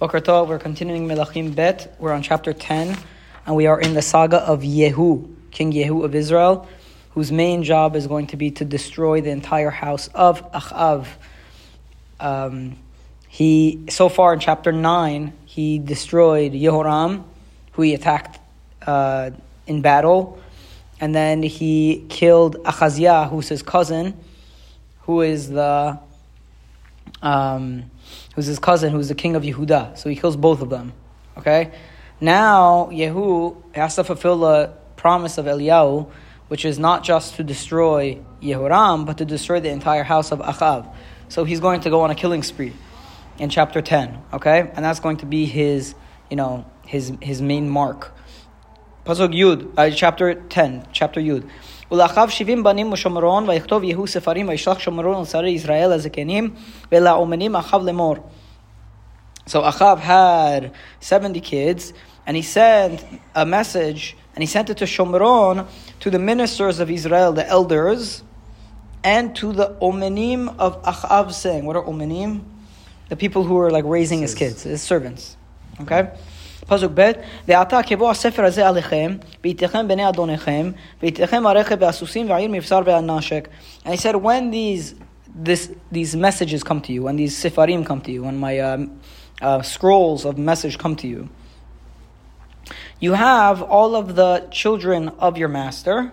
Boker Tov, we're continuing Melachim Bet. We're on chapter 10, and we are in the saga of Yehu, King Yehu of Israel, whose main job is going to be to destroy the entire house of Achav. Um, he, so far in chapter 9, he destroyed Yehoram, who he attacked uh, in battle, and then he killed Achaziah, who's his cousin, who is the. Um, who's his cousin, who's the king of Yehuda. So he kills both of them. Okay? Now, Yehu has to fulfill the promise of Eliyahu, which is not just to destroy Yehoram, but to destroy the entire house of Achav. So he's going to go on a killing spree in chapter 10. Okay? And that's going to be his, you know, his, his main mark. Pasuk Yud, uh, chapter 10, chapter Yud. ולאחריו שבעים בנים ושומרון, ויכתוב יהוא ספרים, וישלח שומרון לשרי ישראל הזקנים, ולאומנים אחאב לאמור. So Achav had 70 kids, and he sent a message, and he sent it to Shomron, to the ministers of Israel, the elders, and to the omenim of Achav, saying, What are omenim? The people who are like raising his kids, his servants. Okay? פסוק ב', ועתה כבוא הספר הזה עליכם, וייתכם בני אדוניכם, וייתכם הרכב והסוסים והעיר מבשר והנשק. And he said, when these, this, these messages come to you, when these sifarim come to you, when my uh, uh, scrolls of message come to you, you have all of the children of your master,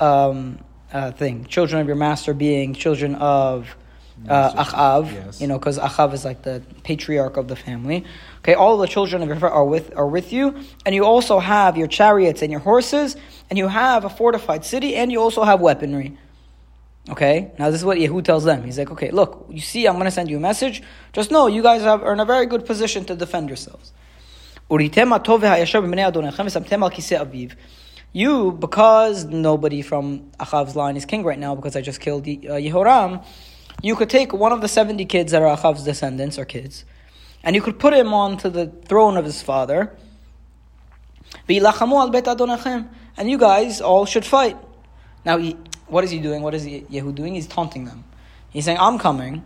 um, uh, thing, children of your master being children of uh, Achav, yes. you know, because Achav is like the patriarch of the family. Okay, all the children of your are with are with you, and you also have your chariots and your horses, and you have a fortified city, and you also have weaponry. Okay, now this is what Yehu tells them. He's like, okay, look, you see, I'm going to send you a message. Just know you guys have, are in a very good position to defend yourselves. You, because nobody from Achav's line is king right now, because I just killed uh, Yehoram, you could take one of the 70 kids that are Achav's descendants or kids, and you could put him onto the throne of his father. And you guys all should fight. Now, he, what is he doing? What is Yehu doing? He's taunting them. He's saying, I'm coming,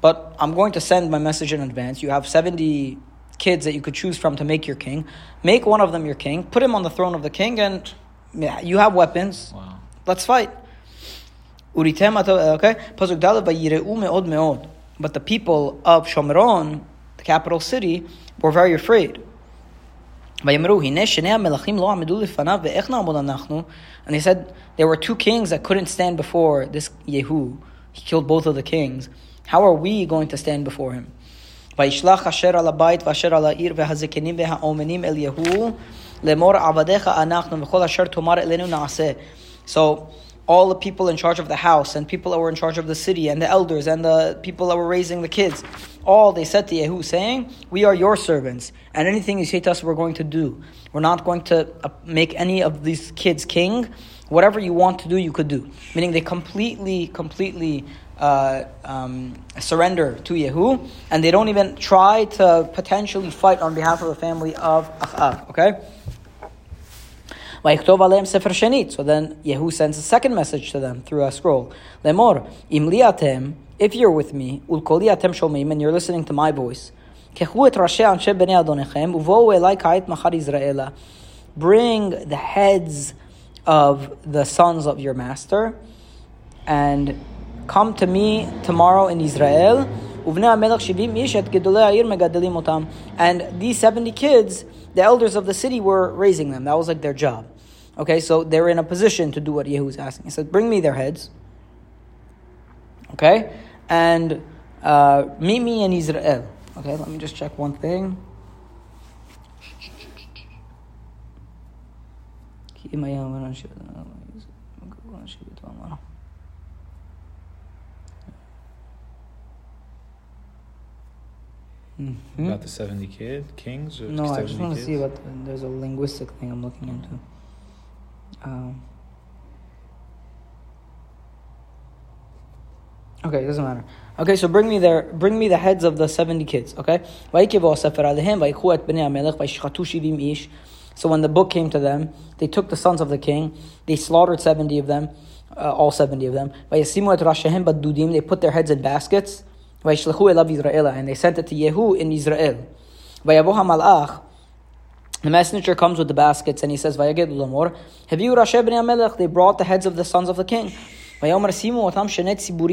but I'm going to send my message in advance. You have 70 kids that you could choose from to make your king. Make one of them your king, put him on the throne of the king, and you have weapons. Wow. Let's fight. Okay? Pasuk meod meod. But the people of Shomron, the capital city, were very afraid. And they said there were two kings that couldn't stand before this Yehu. He killed both of the kings. How are we going to stand before him? וישלח אשר על הבית ואשר על העיר והזקנים והאומנים אל יהוא לאמור עבדיך אנחנו וכל אשר תאמר אלינו נעשה. So all the people in charge of the house and people that were in charge of the city and the elders and the people that were raising the kids, all they said to Yehu, saying, We are your servants, and anything you say to us, we're going to do. We're not going to uh, make any of these kids king. Whatever you want to do, you could do. Meaning they completely, completely uh, um, surrender to Yehu, and they don't even try to potentially fight on behalf of the family of Achav. Okay? So then Yehu sends a second message to them through a scroll. Lemor, im if you're with me, ulkoliatem shomim, and you're listening to my voice, Bring the heads of the sons of your master and come to me tomorrow in Israel. And these 70 kids, the elders of the city were raising them. That was like their job. Okay, so they're in a position to do what Yehu is asking. He said, Bring me their heads. Okay, and uh, meet me in Israel. Okay, let me just check one thing. Mm-hmm. About the 70 kid kings? no, I just want to see what there's a linguistic thing I'm looking into. Um, okay, it doesn't matter. Okay, so bring me there. Bring me the heads of the seventy kids. Okay. So when the book came to them, they took the sons of the king. They slaughtered seventy of them, uh, all seventy of them. They put their heads in baskets. And they sent it to Yehu in Israel. The messenger comes with the baskets and he says, Vayagid lamor, Haviu Rashe Amelech. They brought the heads of the sons of the king.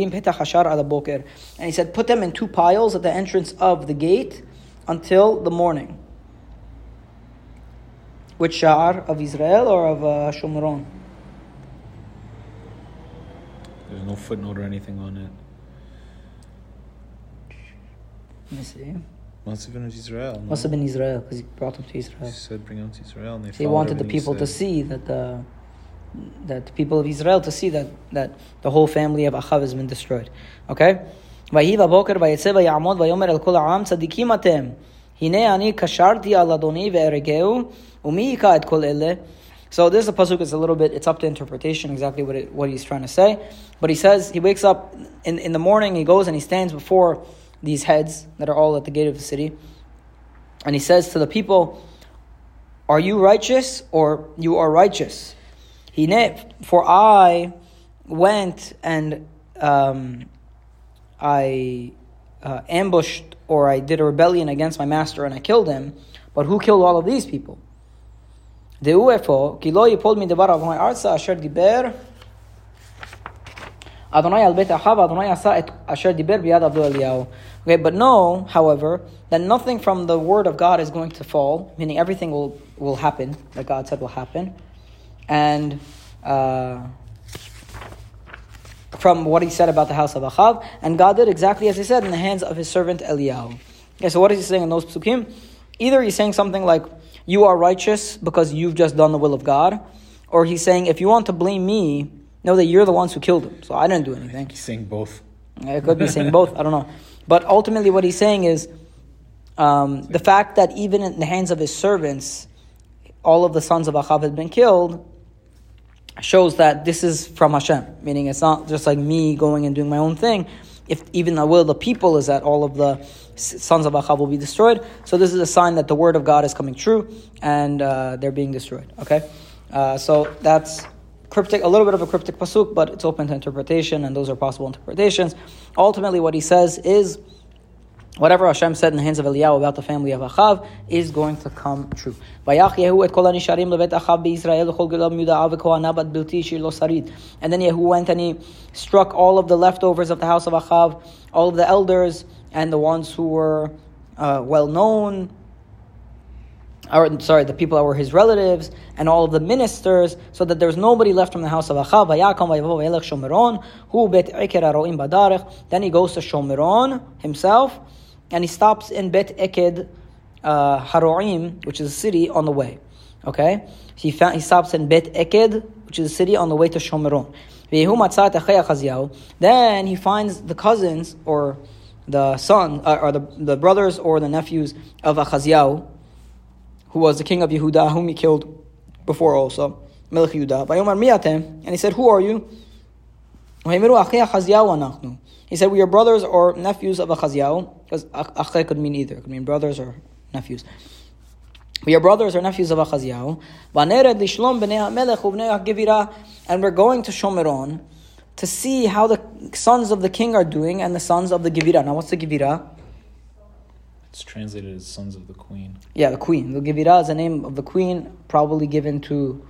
Petach. And he said, put them in two piles at the entrance of the gate until the morning. Which sha'ar of Israel or of uh, Shomron? There's no footnote or anything on it. Let me see. Must have been Israel. No? Must have been Israel because he brought them to Israel. He said bring out to Israel. And they So he followed wanted the everything he people to said. see that the that the people of Israel to see that that the whole family of Achav has been destroyed. Okay? ויהי בבוקר ויצא ויעמוד ויאמר אל כל העם צדיקים אתם הנה אני קשרתי על אדוני והרגהו ומי היכה את כל אלה So this is a pasuk. It's a little bit. It's up to interpretation exactly what it, what he's trying to say. But he says he wakes up in in the morning. He goes and he stands before these heads that are all at the gate of the city. And he says to the people, Are you righteous or you are righteous? He For I went and um, I uh, ambushed or I did a rebellion against my master and I killed him. But who killed all of these people? The UFO. Kiloi pulled me the bar of my arsa asher diber Adonai al bet ahav Adonai asa et asher diber biyad avdu eliyahu Okay, but know, however, that nothing from the word of God is going to fall, meaning everything will, will happen that God said will happen. And uh, from what he said about the house of Achav, and God did exactly as he said in the hands of his servant Eliyahu. Okay, so what is he saying in those psukim? Either he's saying something like, you are righteous because you've just done the will of God, or he's saying, if you want to blame me, know that you're the ones who killed him, so I didn't do anything. He's saying both. It could be saying both, I don't know. But ultimately, what he's saying is um, the fact that even in the hands of his servants, all of the sons of Achav had been killed, shows that this is from Hashem, meaning it's not just like me going and doing my own thing. If even the will of the people is that all of the sons of Achav will be destroyed, so this is a sign that the word of God is coming true and uh, they're being destroyed. Okay, uh, so that's cryptic, a little bit of a cryptic pasuk, but it's open to interpretation, and those are possible interpretations. Ultimately, what he says is whatever Hashem said in the hands of Eliyahu about the family of Achav is going to come true. And then Yehu went and he struck all of the leftovers of the house of Achav, all of the elders, and the ones who were uh, well known or sorry, the people that were his relatives, and all of the ministers, so that there was nobody left from the house of Achav. Then he goes to Shomeron himself, and he stops in Bet Eked uh, Haroim, which is a city on the way. Okay, he found, he stops in Bet Eked, which is a city on the way to Shomeron. Then he finds the cousins or the son uh, or the, the brothers or the nephews of Achaziyahu, who was the king of Yehuda, whom he killed before also. Melech Yehuda. And he said, Who are you? He said, We are brothers or nephews of Achaziyahu, because achei could mean either. It could mean brothers or nephews. We are brothers or nephews of ha'gevira. And we're going to Shomeron to see how the sons of the king are doing and the sons of the Gevira. Now, what's the Gevira? It's translated as sons of the queen. Yeah, the queen. The Gevira is the name of the queen, probably given to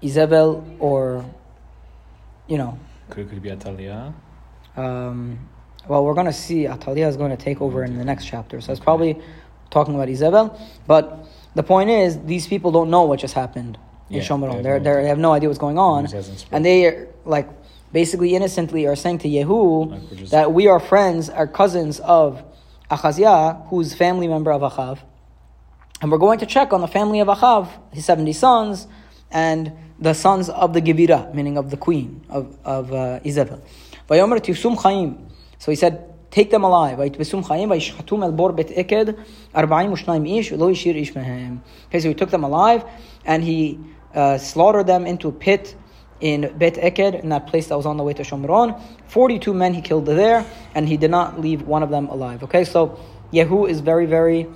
Isabel or, you know, Could, could it be Atalia? um, well, we're going to see Atalia is going to take over in the next chapter. So it's probably talking about Isabel. But the point is, these people don't know what just happened in Yeah, Shomeron. they no they're, have no idea what's going on. News hasn't spread. And they, are, like, basically innocently are saying to Yehu Like that we are friends, are cousins of Achaziah, who's family member of Achav, and we're going to check on the family of Achav, his 70 sons, and the sons of the Gevira, meaning of the queen of, of uh, Isabel. So he said, take them alive. Okay, so he took them alive and he uh, slaughtered them into a pit in Bet Eked, in that place that was on the way to Shomron. 42 men he killed there, and he did not leave one of them alive. Okay, so Yehu is very, very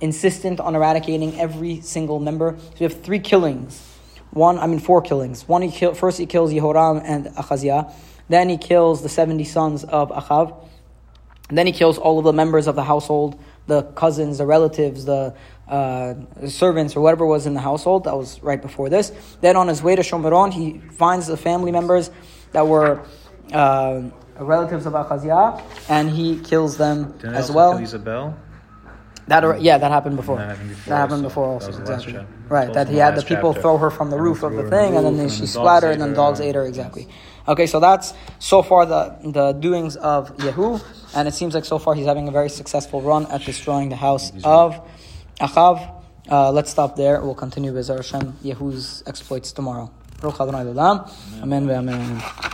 insistent on eradicating every single member. So we have three killings. One, I mean, four killings. One, he kill, first he kills Yehoram and Achaziah. Then he kills the 70 sons of Achav. And then he kills all of the members of the household, the cousins, the relatives, the uh, servants, or whatever was in the household. That was right before this. Then on his way to Shomeron, he finds the family members that were uh, relatives of Achaziah, and he kills them Didn't as well. Isabel? That or, yeah, that happened before. That happened before That happened also. before That also. last Exactly. Right. That he had the people chapter. throw her from the And roof of the thing, and then and she the splattered, and then dogs ate her. Exactly. Okay, so that's so far the the doings of Yehu, and it seems like so far he's having a very successful run at destroying the house of Achav. Uh, let's stop there. We'll continue with Hashem Yehu's exploits tomorrow. Amen. ve'amen.